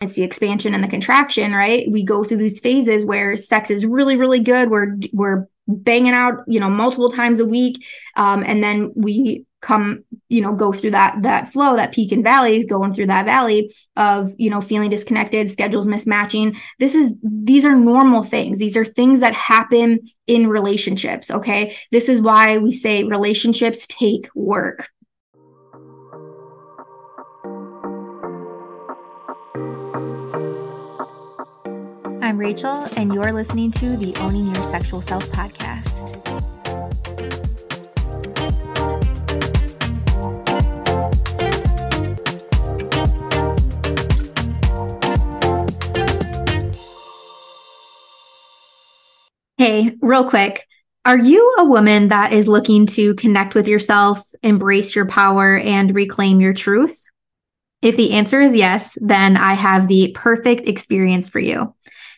it's the expansion and the contraction, right? We go through these phases where sex is really, really good. We're we're banging out, you know, multiple times a week, um, and then we come, you know, go through that that flow, that peak and valleys, going through that valley of you know feeling disconnected, schedules mismatching. This is these are normal things. These are things that happen in relationships. Okay, this is why we say relationships take work. Rachel, and you're listening to the Owning Your Sexual Self podcast. Hey, real quick. Are you a woman that is looking to connect with yourself, embrace your power, and reclaim your truth? If the answer is yes, then I have the perfect experience for you.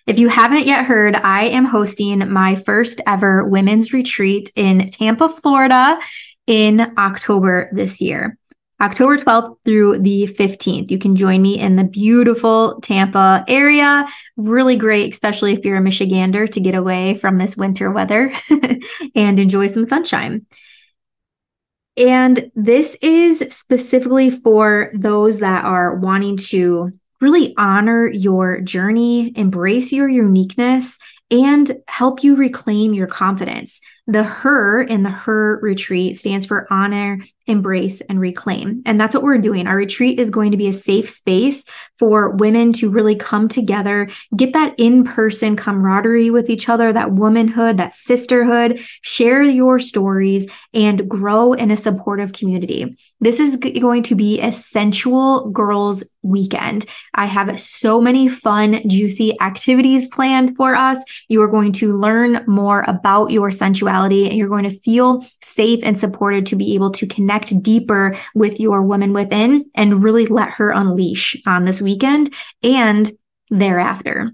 If you haven't yet heard, I am hosting my first ever women's retreat in Tampa, Florida in October this year. October 12th through the 15th. You can join me in the beautiful Tampa area. Really great, especially if you're a Michigander to get away from this winter weather and enjoy some sunshine. And this is specifically for those that are wanting to really honor your journey, embrace your uniqueness, and help you reclaim your confidence. The her in the her retreat stands for honor, embrace, and reclaim. And that's what we're doing. Our retreat is going to be a safe space for women to really come together, get that in person camaraderie with each other, that womanhood, that sisterhood, share your stories, and grow in a supportive community. This is going to be a sensual girls weekend. I have so many fun, juicy activities planned for us. You are going to learn more about your sensuality and you're going to feel safe and supported to be able to connect deeper with your woman within and really let her unleash on this weekend and thereafter.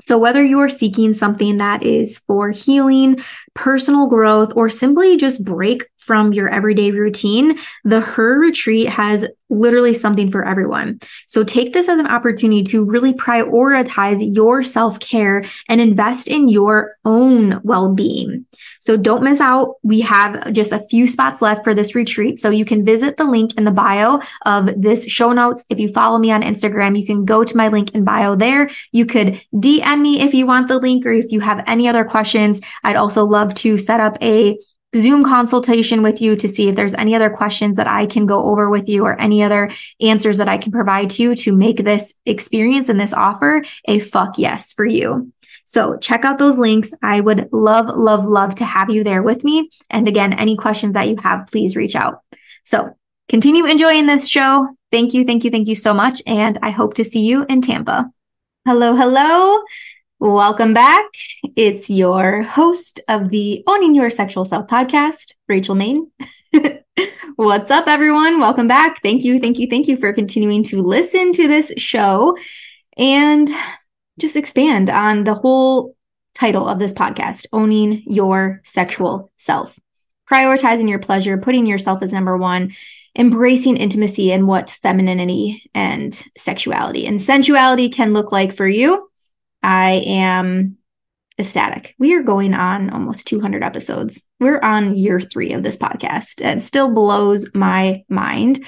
So, whether you're seeking something that is for healing, personal growth, or simply just break from your everyday routine, the Her Retreat has literally something for everyone. So take this as an opportunity to really prioritize your self care and invest in your own well being. So don't miss out. We have just a few spots left for this retreat. So you can visit the link in the bio of this show notes. If you follow me on Instagram, you can go to my link in bio there. You could DM me if you want the link or if you have any other questions. I'd also love to set up a Zoom consultation with you to see if there's any other questions that I can go over with you or any other answers that I can provide to you to make this experience and this offer a fuck yes for you. So check out those links. I would love, love, love to have you there with me. And again, any questions that you have, please reach out. So continue enjoying this show. Thank you, thank you, thank you so much. And I hope to see you in Tampa. Hello, hello. Welcome back. It's your host of the Owning Your Sexual Self podcast, Rachel Maine. What's up, everyone? Welcome back. Thank you, thank you, thank you for continuing to listen to this show and just expand on the whole title of this podcast Owning Your Sexual Self. Prioritizing your pleasure, putting yourself as number one, embracing intimacy and what femininity and sexuality and sensuality can look like for you I am ecstatic. We are going on almost 200 episodes. We're on year three of this podcast. It still blows my mind.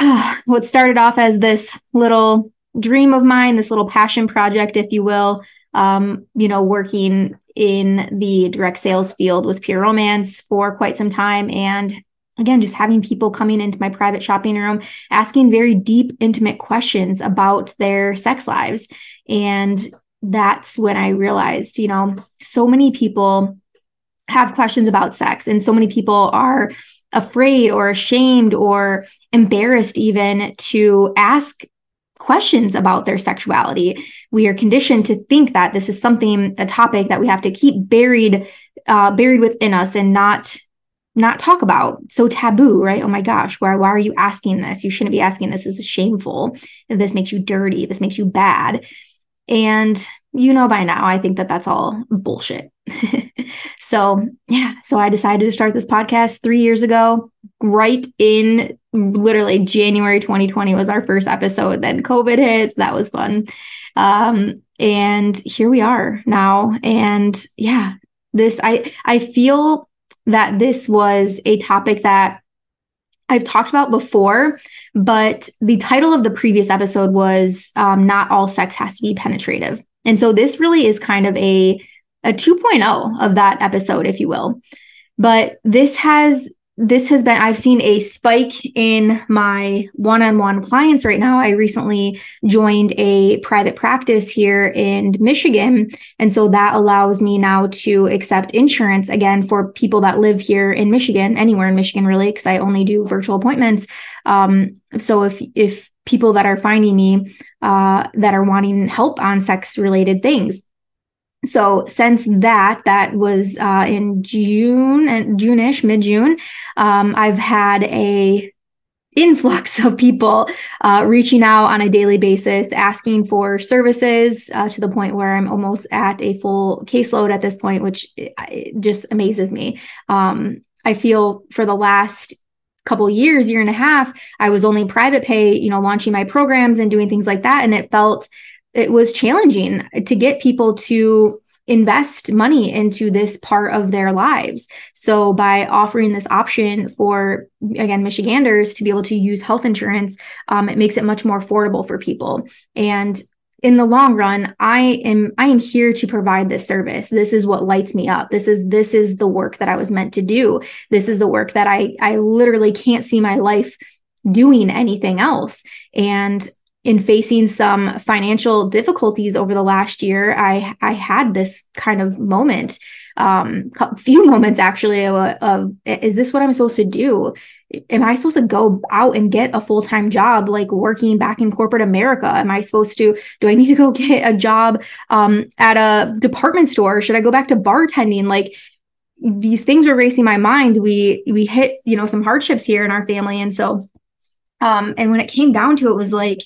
what started off as this little dream of mine, this little passion project, if you will, um, you know, working in the direct sales field with Pure Romance for quite some time. And again, just having people coming into my private shopping room, asking very deep, intimate questions about their sex lives. And that's when I realized, you know, so many people have questions about sex, and so many people are afraid or ashamed or embarrassed even to ask questions about their sexuality. We are conditioned to think that this is something, a topic that we have to keep buried, uh, buried within us and not not talk about. So taboo right? Oh my gosh why, why are you asking this? You shouldn't be asking this. This is shameful. This makes you dirty. This makes you bad and you know by now, I think that that's all bullshit. so, yeah, so I decided to start this podcast three years ago. right in literally January 2020 was our first episode. Then COVID hit. That was fun. Um, and here we are now. And yeah, this I I feel that this was a topic that I've talked about before, but the title of the previous episode was um, Not All Sex Has to Be Penetrative. And so this really is kind of a, a 2.0 of that episode, if you will. But this has this has been i've seen a spike in my one-on-one clients right now. I recently joined a private practice here in michigan. And so that allows me now to accept insurance again for people that live here in michigan anywhere in michigan really because i only do virtual appointments. Um, so if if people that are finding me uh, that are wanting help on sex related things so since that that was uh, in june and june-ish mid-june um, i've had a influx of people uh, reaching out on a daily basis asking for services uh, to the point where i'm almost at a full caseload at this point which just amazes me. Um, i feel for the last couple years year and a half i was only private pay you know launching my programs and doing things like that and it felt it was challenging to get people to invest money into this part of their lives. So by offering this option for again Michiganders to be able to use health insurance, um, it makes it much more affordable for people. And in the long run i am i am here to provide this service this is what lights me up this is this is the work that i was meant to do this is the work that i i literally can't see my life doing anything else and in facing some financial difficulties over the last year, I I had this kind of moment, um, few moments actually of, of is this what I'm supposed to do? Am I supposed to go out and get a full time job, like working back in corporate America? Am I supposed to? Do I need to go get a job um, at a department store? Should I go back to bartending? Like these things were racing my mind. We we hit you know some hardships here in our family, and so um, and when it came down to it, was like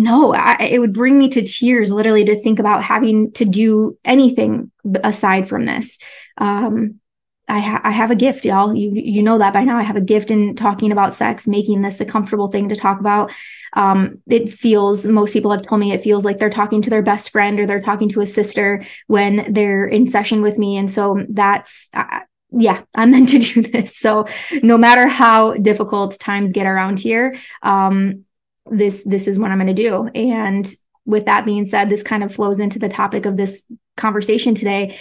no, I, it would bring me to tears literally to think about having to do anything aside from this. Um, I, ha- I have a gift, y'all. You you know that by now. I have a gift in talking about sex, making this a comfortable thing to talk about. Um, it feels most people have told me it feels like they're talking to their best friend or they're talking to a sister when they're in session with me, and so that's. Uh, yeah, I'm meant to do this. So no matter how difficult times get around here, um, this this is what i'm going to do. And with that being said this kind of flows into the topic of this conversation today.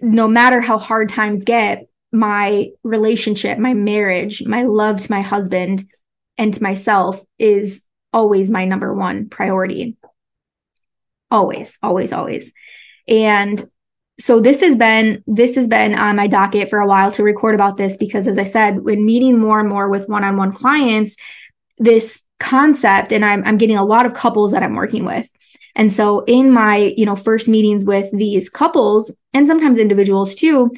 No matter how hard times get my relationship my marriage my love to my husband and to myself is always my number one priority. Always always always. And so this has been this has been on my docket for a while to record about this because as i said when meeting more and more with one-on-one clients this concept and I'm, I'm getting a lot of couples that i'm working with. And so in my you know first meetings with these couples and sometimes individuals too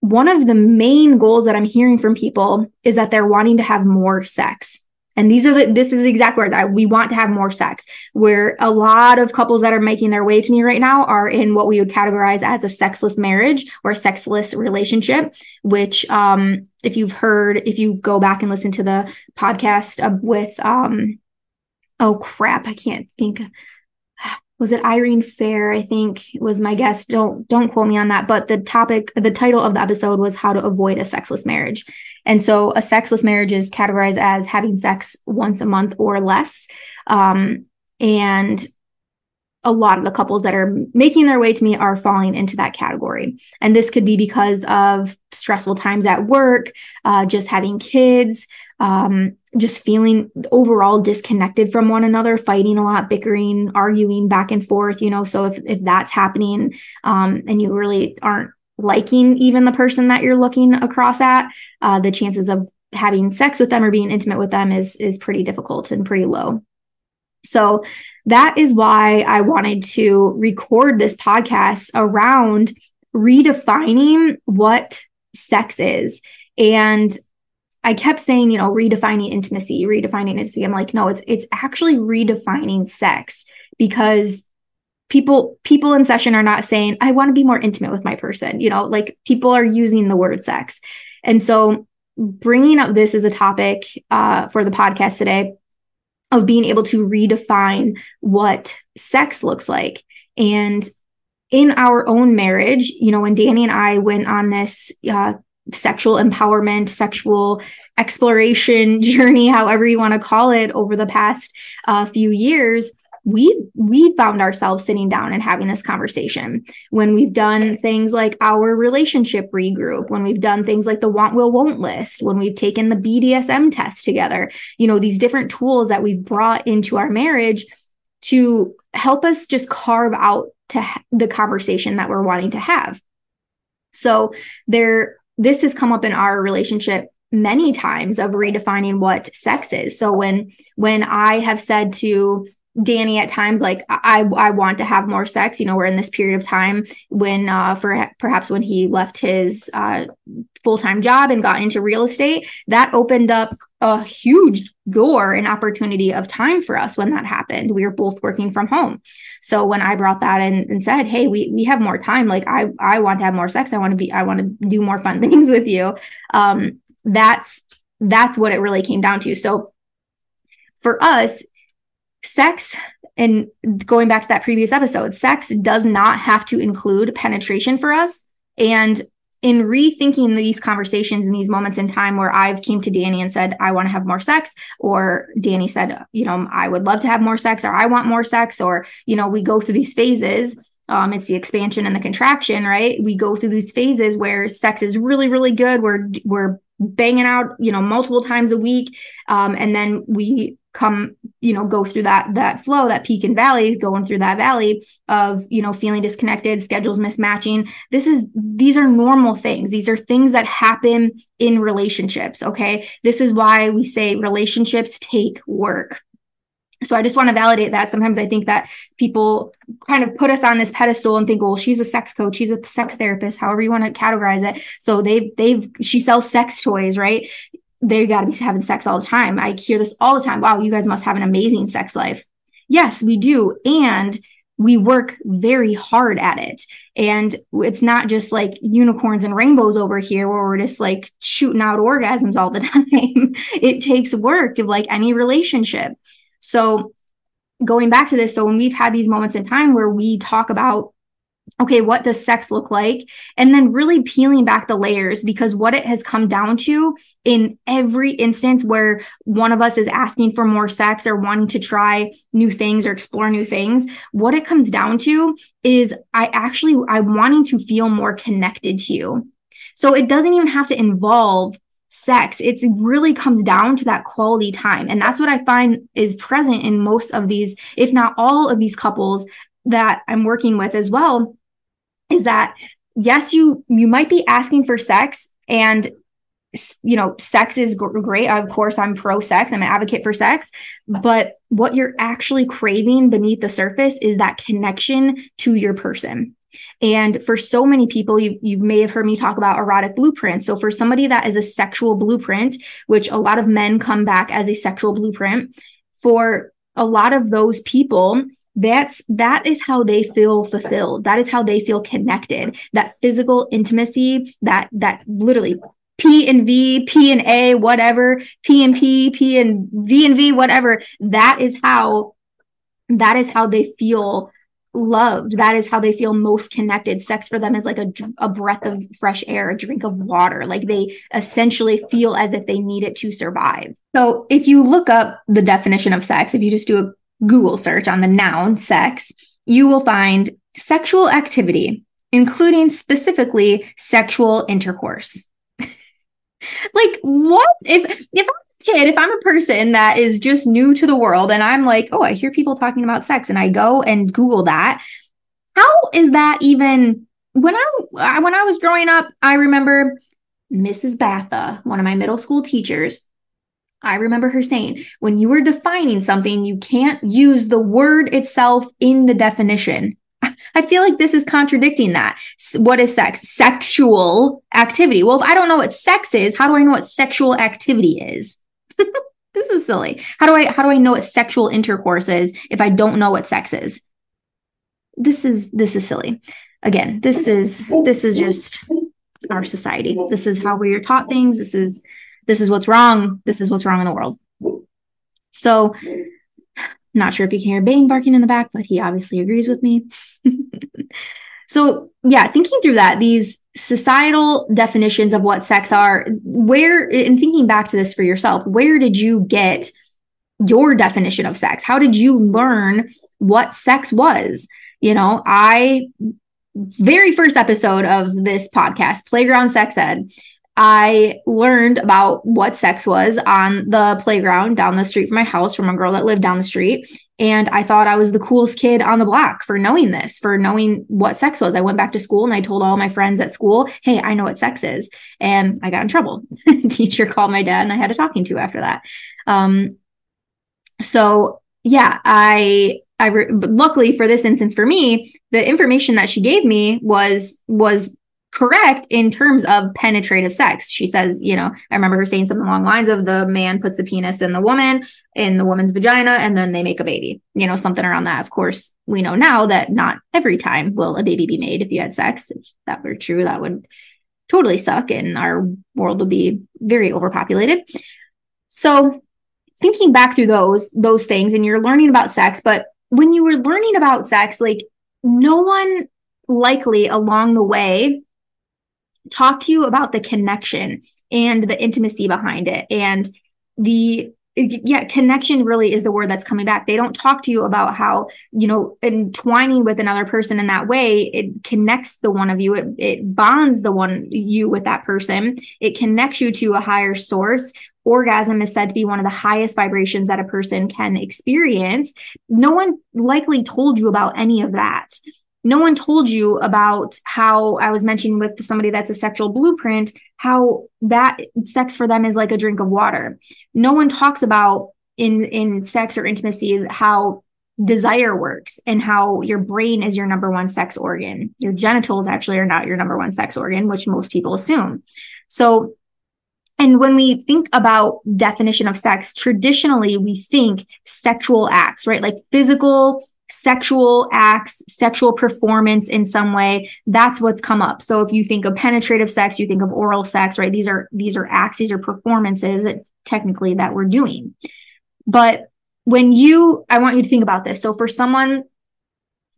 one of the main goals that i'm hearing from people is that they're wanting to have more sex and these are the this is the exact word that we want to have more sex. Where a lot of couples that are making their way to me right now are in what we would categorize as a sexless marriage or sexless relationship which um if you've heard if you go back and listen to the podcast with um oh crap i can't think was it Irene Fair? I think was my guest. Don't don't quote me on that. But the topic, the title of the episode was how to avoid a sexless marriage. And so a sexless marriage is categorized as having sex once a month or less. Um, and a lot of the couples that are making their way to me are falling into that category. And this could be because of stressful times at work, uh, just having kids, um, just feeling overall disconnected from one another, fighting a lot, bickering, arguing back and forth, you know. So if, if that's happening um, and you really aren't liking even the person that you're looking across at, uh, the chances of having sex with them or being intimate with them is is pretty difficult and pretty low. So that is why I wanted to record this podcast around redefining what sex is and I kept saying, you know, redefining intimacy, redefining intimacy. I'm like, no, it's it's actually redefining sex because people people in session are not saying, I want to be more intimate with my person. You know, like people are using the word sex. And so bringing up this as a topic uh, for the podcast today of being able to redefine what sex looks like. And in our own marriage, you know, when Danny and I went on this uh, sexual empowerment, sexual exploration journey, however you want to call it, over the past uh, few years, we we found ourselves sitting down and having this conversation. When we've done things like our relationship regroup when we've done things like the want will won't list when we've taken the BDSM test together you know these different tools that we've brought into our marriage to help us just carve out to ha- the conversation that we're wanting to have. So there this has come up in our relationship many times of redefining what sex is. So when when i have said to Danny at times like I I want to have more sex. You know, we're in this period of time when uh for perhaps when he left his uh full-time job and got into real estate, that opened up a huge door and opportunity of time for us when that happened. We were both working from home. So when I brought that in and said, "Hey, we we have more time. Like I I want to have more sex. I want to be I want to do more fun things with you." Um that's that's what it really came down to. So for us, sex and going back to that previous episode, sex does not have to include penetration for us. And in rethinking these conversations in these moments in time where I've came to Danny and said, I want to have more sex, or Danny said, you know, I would love to have more sex, or I want more sex, or, you know, we go through these phases. Um, it's the expansion and the contraction, right? We go through these phases where sex is really, really good. We're we're banging out, you know, multiple times a week. Um, and then we come you know go through that that flow that peak and valleys going through that valley of you know feeling disconnected schedules mismatching this is these are normal things these are things that happen in relationships okay this is why we say relationships take work so I just want to validate that. Sometimes I think that people kind of put us on this pedestal and think, well, she's a sex coach, she's a sex therapist, however you want to categorize it. So they've they've she sells sex toys, right? They got to be having sex all the time. I hear this all the time. Wow, you guys must have an amazing sex life. Yes, we do. And we work very hard at it. And it's not just like unicorns and rainbows over here where we're just like shooting out orgasms all the time. it takes work of like any relationship. So, going back to this, so when we've had these moments in time where we talk about okay, what does sex look like? And then really peeling back the layers because what it has come down to in every instance where one of us is asking for more sex or wanting to try new things or explore new things, what it comes down to is I actually I'm wanting to feel more connected to you. So it doesn't even have to involve sex. It really comes down to that quality time. And that's what I find is present in most of these, if not all of these couples that I'm working with as well is that yes you you might be asking for sex and you know sex is great. Of course i'm pro sex. I'm an advocate for sex. But what you're actually craving beneath the surface is that connection to your person. And for so many people, you, you may have heard me talk about erotic blueprints. So for somebody that is a sexual blueprint, which a lot of men come back as a sexual blueprint, for a lot of those people, that's that is how they feel fulfilled. That is how they feel connected. That physical intimacy that that literally p and v p and a whatever p and p p and v and v whatever. That is how that is how they feel loved. That is how they feel most connected. Sex for them is like a, a breath of fresh air a drink of water. Like they essentially feel as if they need it to survive. So if you look up the definition of sex if you just do a Google search on the noun sex, you will find sexual activity, including specifically sexual intercourse. like, what if if I'm a kid, if I'm a person that is just new to the world and I'm like, oh, I hear people talking about sex, and I go and Google that, how is that even when I when I was growing up, I remember Mrs. Batha, one of my middle school teachers, I remember her saying, when you are defining something, you can't use the word itself in the definition. I feel like this is contradicting that. What is sex? Sexual activity. Well, if I don't know what sex is, how do I know what sexual activity is? this is silly. How do I how do I know what sexual intercourse is if I don't know what sex is? This is this is silly. Again, this is this is just our society. This is how we are taught things. This is this is what's wrong. This is what's wrong in the world. So, not sure if you can hear Bang barking in the back, but he obviously agrees with me. so, yeah, thinking through that, these societal definitions of what sex are, where, and thinking back to this for yourself, where did you get your definition of sex? How did you learn what sex was? You know, I, very first episode of this podcast, Playground Sex Ed, I learned about what sex was on the playground down the street from my house from a girl that lived down the street. And I thought I was the coolest kid on the block for knowing this, for knowing what sex was. I went back to school and I told all my friends at school, hey, I know what sex is. And I got in trouble. Teacher called my dad and I had a talking to after that. Um, so yeah, I I re- luckily for this instance for me, the information that she gave me was was correct in terms of penetrative sex. She says, you know, I remember her saying something along lines of the man puts the penis in the woman in the woman's vagina and then they make a baby. You know, something around that. Of course, we know now that not every time will a baby be made if you had sex. If that were true, that would totally suck and our world would be very overpopulated. So, thinking back through those those things and you're learning about sex, but when you were learning about sex, like no one likely along the way talk to you about the connection and the intimacy behind it. And the yeah connection really is the word that's coming back. They don't talk to you about how you know entwining with another person in that way. It connects the one of you. It, it bonds the one you with that person. It connects you to a higher source. Orgasm is said to be one of the highest vibrations that a person can experience. No one likely told you about any of that no one told you about how I was mentioning with somebody that's a sexual blueprint, how that sex for them is like a drink of water. No one talks about in in sex or intimacy how desire works and how your brain is your number one sex organ. Your genitals actually are not your number one sex organ, which most people assume. So and when we think about definition of sex, traditionally we think sexual acts, right? Like physical sexual acts, sexual performance in some way, that's what's come up. So if you think of penetrative sex, you think of oral sex, right? These are these are acts, these are performances technically that we're doing. But when you I want you to think about this. So for someone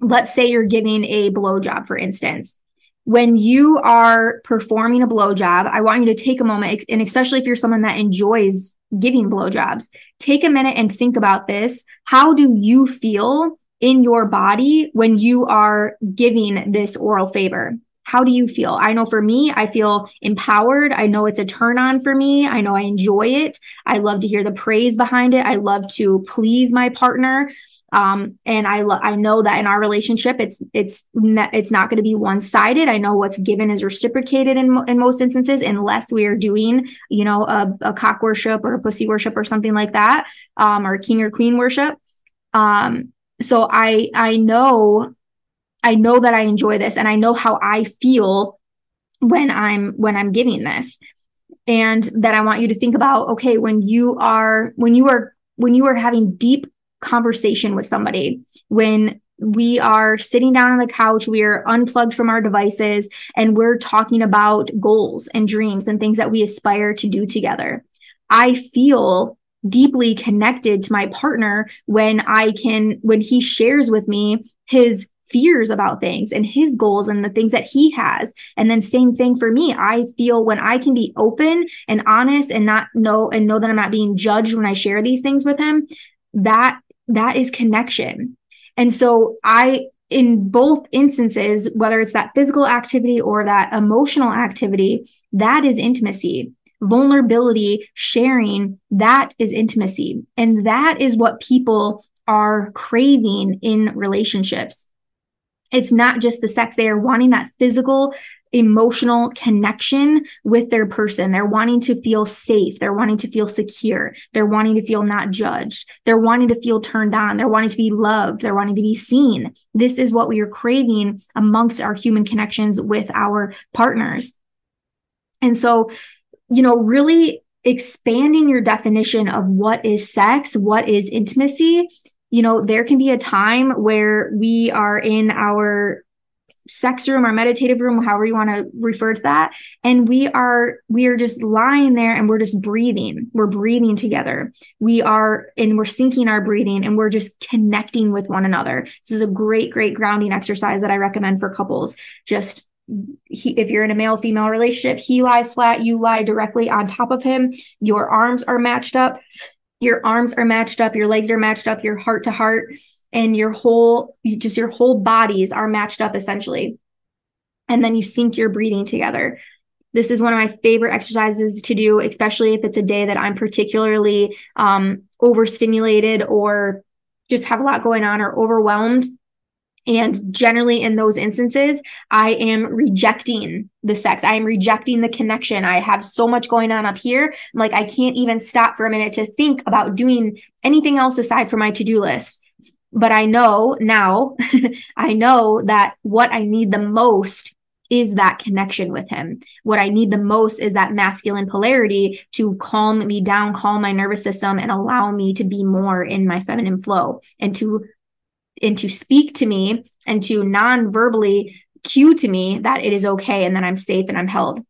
let's say you're giving a blowjob for instance, when you are performing a blowjob, I want you to take a moment, and especially if you're someone that enjoys giving blowjobs, take a minute and think about this. How do you feel in your body when you are giving this oral favor? How do you feel? I know for me, I feel empowered. I know it's a turn on for me. I know I enjoy it. I love to hear the praise behind it. I love to please my partner. Um, and I lo- I know that in our relationship, it's it's ne- it's not going to be one sided. I know what's given is reciprocated in mo- in most instances, unless we are doing you know a, a cock worship or a pussy worship or something like that, um, or king or queen worship. Um, so i i know i know that i enjoy this and i know how i feel when i'm when i'm giving this. And that i want you to think about okay when you are when you are when you are having deep conversation with somebody when we are sitting down on the couch we are unplugged from our devices and we're talking about goals and dreams and things that we aspire to do together i feel deeply connected to my partner when I can, when he shares with me his fears about things and his goals and the things that he has. And then same thing for me. I feel when I can be open and honest and not know and know that I'm not being judged when I share these things with him, that that is connection. And so I in both instances, whether it's that physical activity or that emotional activity, that is intimacy vulnerability, sharing, that is intimacy. And that is what people are craving in relationships. It's not just the sex, they are wanting that physical, emotional connection with their person. They're wanting to feel safe. They're wanting to feel secure. They're wanting to feel not judged. They're wanting to feel turned on. They're wanting to be loved. They're wanting to be seen. This is what we are craving amongst our human connections with our partners. And so you know, really expanding your definition of what is sex, what is intimacy. You know, there can be a time where we are in our sex room, our meditative room, however you want to refer to that. And we are, we are just lying there and we're just breathing. We're breathing together. We are, and we're syncing our breathing and we're just connecting with one another. This is a great, great grounding exercise that I recommend for couples. Just he, if you're in a male female relationship, he lies flat, you lie directly on top of him. Your arms are matched up. Your arms are matched up, your legs are matched up, your heart to heart and your whole just your whole bodies are matched up essentially. And then you sync your breathing together. This is one of my favorite exercises to do especially if it's a day that i'm particularly um, overstimulated or just have a lot going on or overwhelmed and generally, in those instances, I am rejecting the sex. I am rejecting the connection. I have so much going on up here. I'm like, I can't even stop for a minute to think about doing anything else aside from my to do list. But I know now, I know that what I need the most is that connection with him. What I need the most is that masculine polarity to calm me down, calm my nervous system, and allow me to be more in my feminine flow and to and to speak to me and to non-verbally cue to me that it is okay and that I'm safe and I'm held.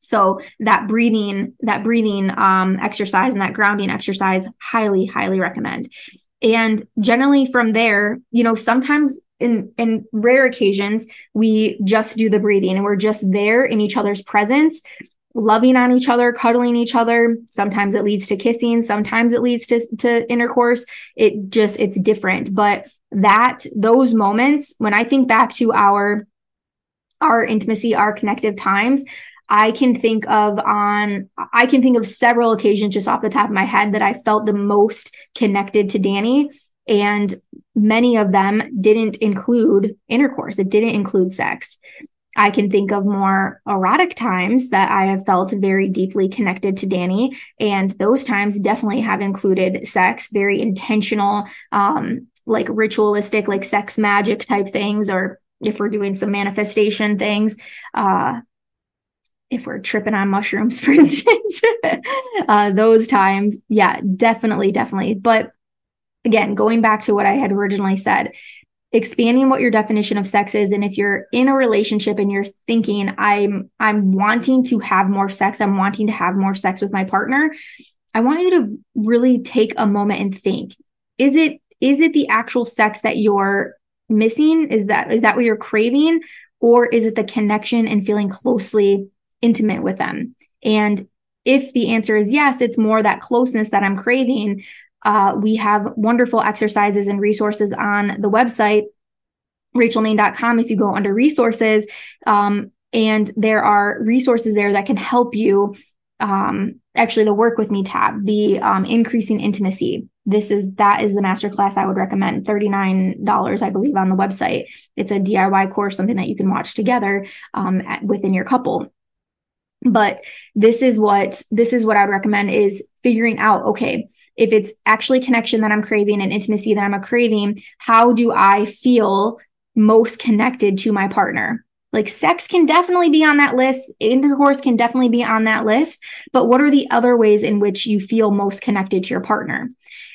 So that breathing, that breathing um, exercise and that grounding exercise, highly, highly recommend. And generally from there, you know, sometimes in in rare occasions we just do the breathing and we're just there in each other's presence loving on each other cuddling each other. Sometimes it leads to kissing. Sometimes it leads to to intercourse. It just it's different. But that those moments when i think back to our our intimacy our connective times I can think of on I can think of several occasions just off the top of my head that I felt the most connected to Danny. And many of them didn't include intercourse. It didn't include sex. I can think of more erotic times that I have felt very deeply connected to Danny. And those times definitely have included sex, very intentional, um, like ritualistic, like sex magic type things, or if we're doing some manifestation things, uh, if we're tripping on mushrooms, for instance, uh, those times, yeah, definitely, definitely. But again, going back to what I had originally said, expanding what your definition of sex is and if you're in a relationship and you're thinking i'm i'm wanting to have more sex i'm wanting to have more sex with my partner i want you to really take a moment and think is it is it the actual sex that you're missing is that is that what you're craving or is it the connection and feeling closely intimate with them. And if the answer is yes, it's more that closeness that I'm craving. Uh, we have wonderful exercises and resources on the website, rachelmaine.com. If you go under resources, um, and there are resources there that can help you. Um, actually, the work with me tab, the um, increasing intimacy. This is that is the masterclass I would recommend. $39, I believe, on the website. It's a DIY course, something that you can watch together um, at, within your couple but this is what this is what i'd recommend is figuring out okay if it's actually connection that i'm craving and intimacy that i'm a craving how do i feel most connected to my partner? Like sex can definitely be on that list. Intercourse can definitely be on that list. But what are the other ways in which you feel most connected to your partner?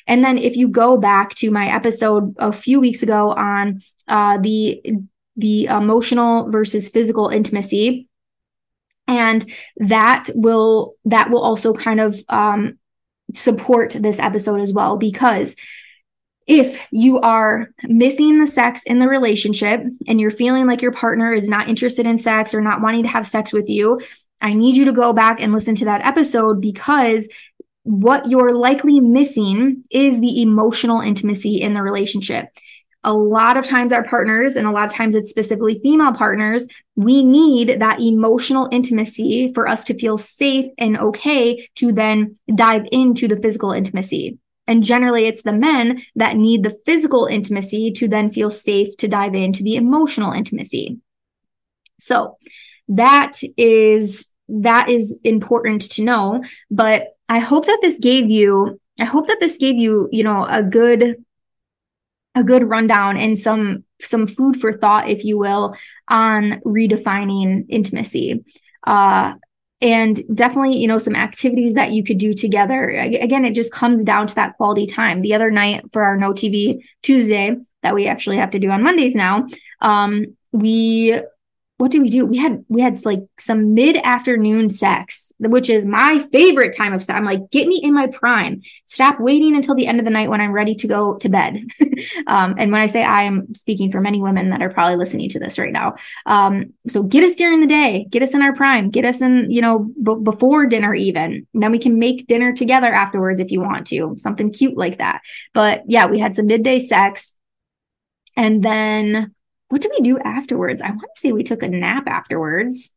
And then if you go back to my episode a few weeks ago on uh, the the emotional versus physical intimacy and that will that will also kind of um, support this episode as well because if you are missing the sex in the relationship and you're feeling like your partner is not interested in sex or not wanting to have sex with you, I need you to go back and listen to that episode because what you're likely missing is the emotional intimacy in the relationship a lot of times our partners and a lot of times it's specifically female partners we need that emotional intimacy for us to feel safe and okay to then dive into the physical intimacy. And generally it's the men that need the physical intimacy to then feel safe to dive into the emotional intimacy. So that is that is important to know but i hope that this gave you i hope that this gave you you know a good a good rundown and some some food for thought, if you will, on redefining intimacy. Uh, and definitely, you know, some activities that you could do together. Again, it just comes down to that quality time. The other night for our No TV Tuesday that we actually have to do on Mondays now, um, we what did we do? We had we had like some mid afternoon sex, which is my favorite time of sex. I'm like, get me in my prime. Stop waiting until the end of the night when I'm ready to go to bed. um, and when I say I am speaking for many women that are probably listening to this right now. Um, so get us during the day, get us in our prime, get us in, you know, b- before dinner even. Then we can make dinner together afterwards if you want to, something cute like that. But yeah, we had some midday sex, and then what did we do afterwards? I want to say we took a nap afterwards.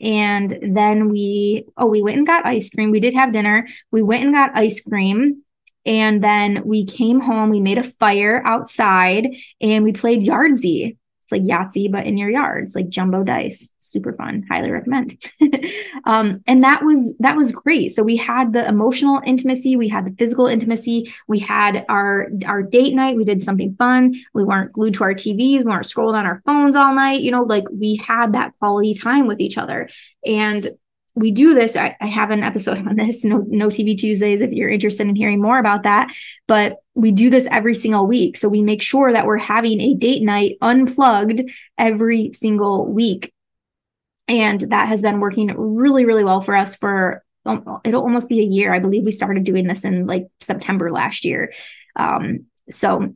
And then we, oh, we went and got ice cream. We did have dinner. We went and got ice cream. And then we came home, we made a fire outside and we played Yahtzee. It's like Yahtzee, but in your yard. It's like jumbo dice. Super fun. Highly recommend. um, and that was that was great. So we had the emotional intimacy, we had the physical intimacy, we had our our date night. We did something fun. We weren't glued to our TVs, we weren't scrolled on our phones all night. You know, like we had that quality time with each other. And we do this. I, I, have an episode on this, no, no TV Tuesdays, if you're interested in hearing more about that. But we do this every single week. So we make sure that we're having a date night unplugged every single week. And that has been working really, really well for us for um, it'll almost be a year. I believe we started doing this in like September last year. Um, so,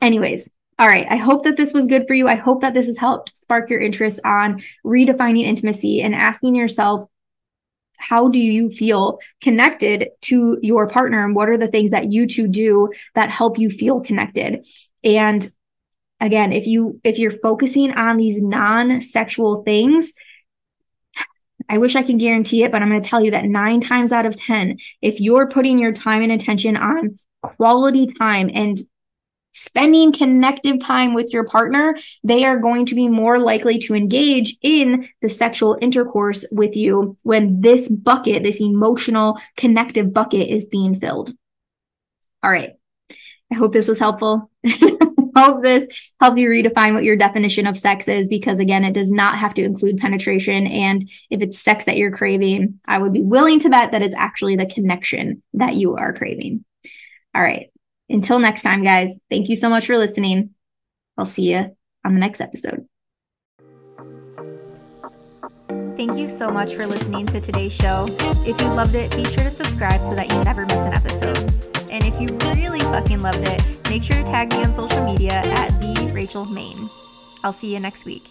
anyways, all right. I hope that this was good for you. I hope that this has helped spark your interest on redefining intimacy and asking yourself, how do you feel connected to your partner? And what are the things that you two do that help you feel connected? And again, if you, if you're focusing on these non-sexual things, I wish I could guarantee it, but I'm going to tell you that nine times out of 10, if you're putting your time and attention on quality time and spending connective time with your partner, they are going to be more likely to engage in the sexual intercourse with you when this bucket, this emotional connective bucket is being filled. All right. I hope this was helpful. hope this helped you redefine what your definition of sex is because again it does not have to include penetration and if it's sex that you're craving i would be willing to bet that it's actually the connection that you are craving all right until next time, guys, thank you so much for listening. I'll see you on the next episode. Thank you so much for listening to today's show. If you loved it, be sure to subscribe so that you never miss an episode. And if you really fucking loved it, make sure to tag me on social media at the Rachel Maine. I'll see you next week.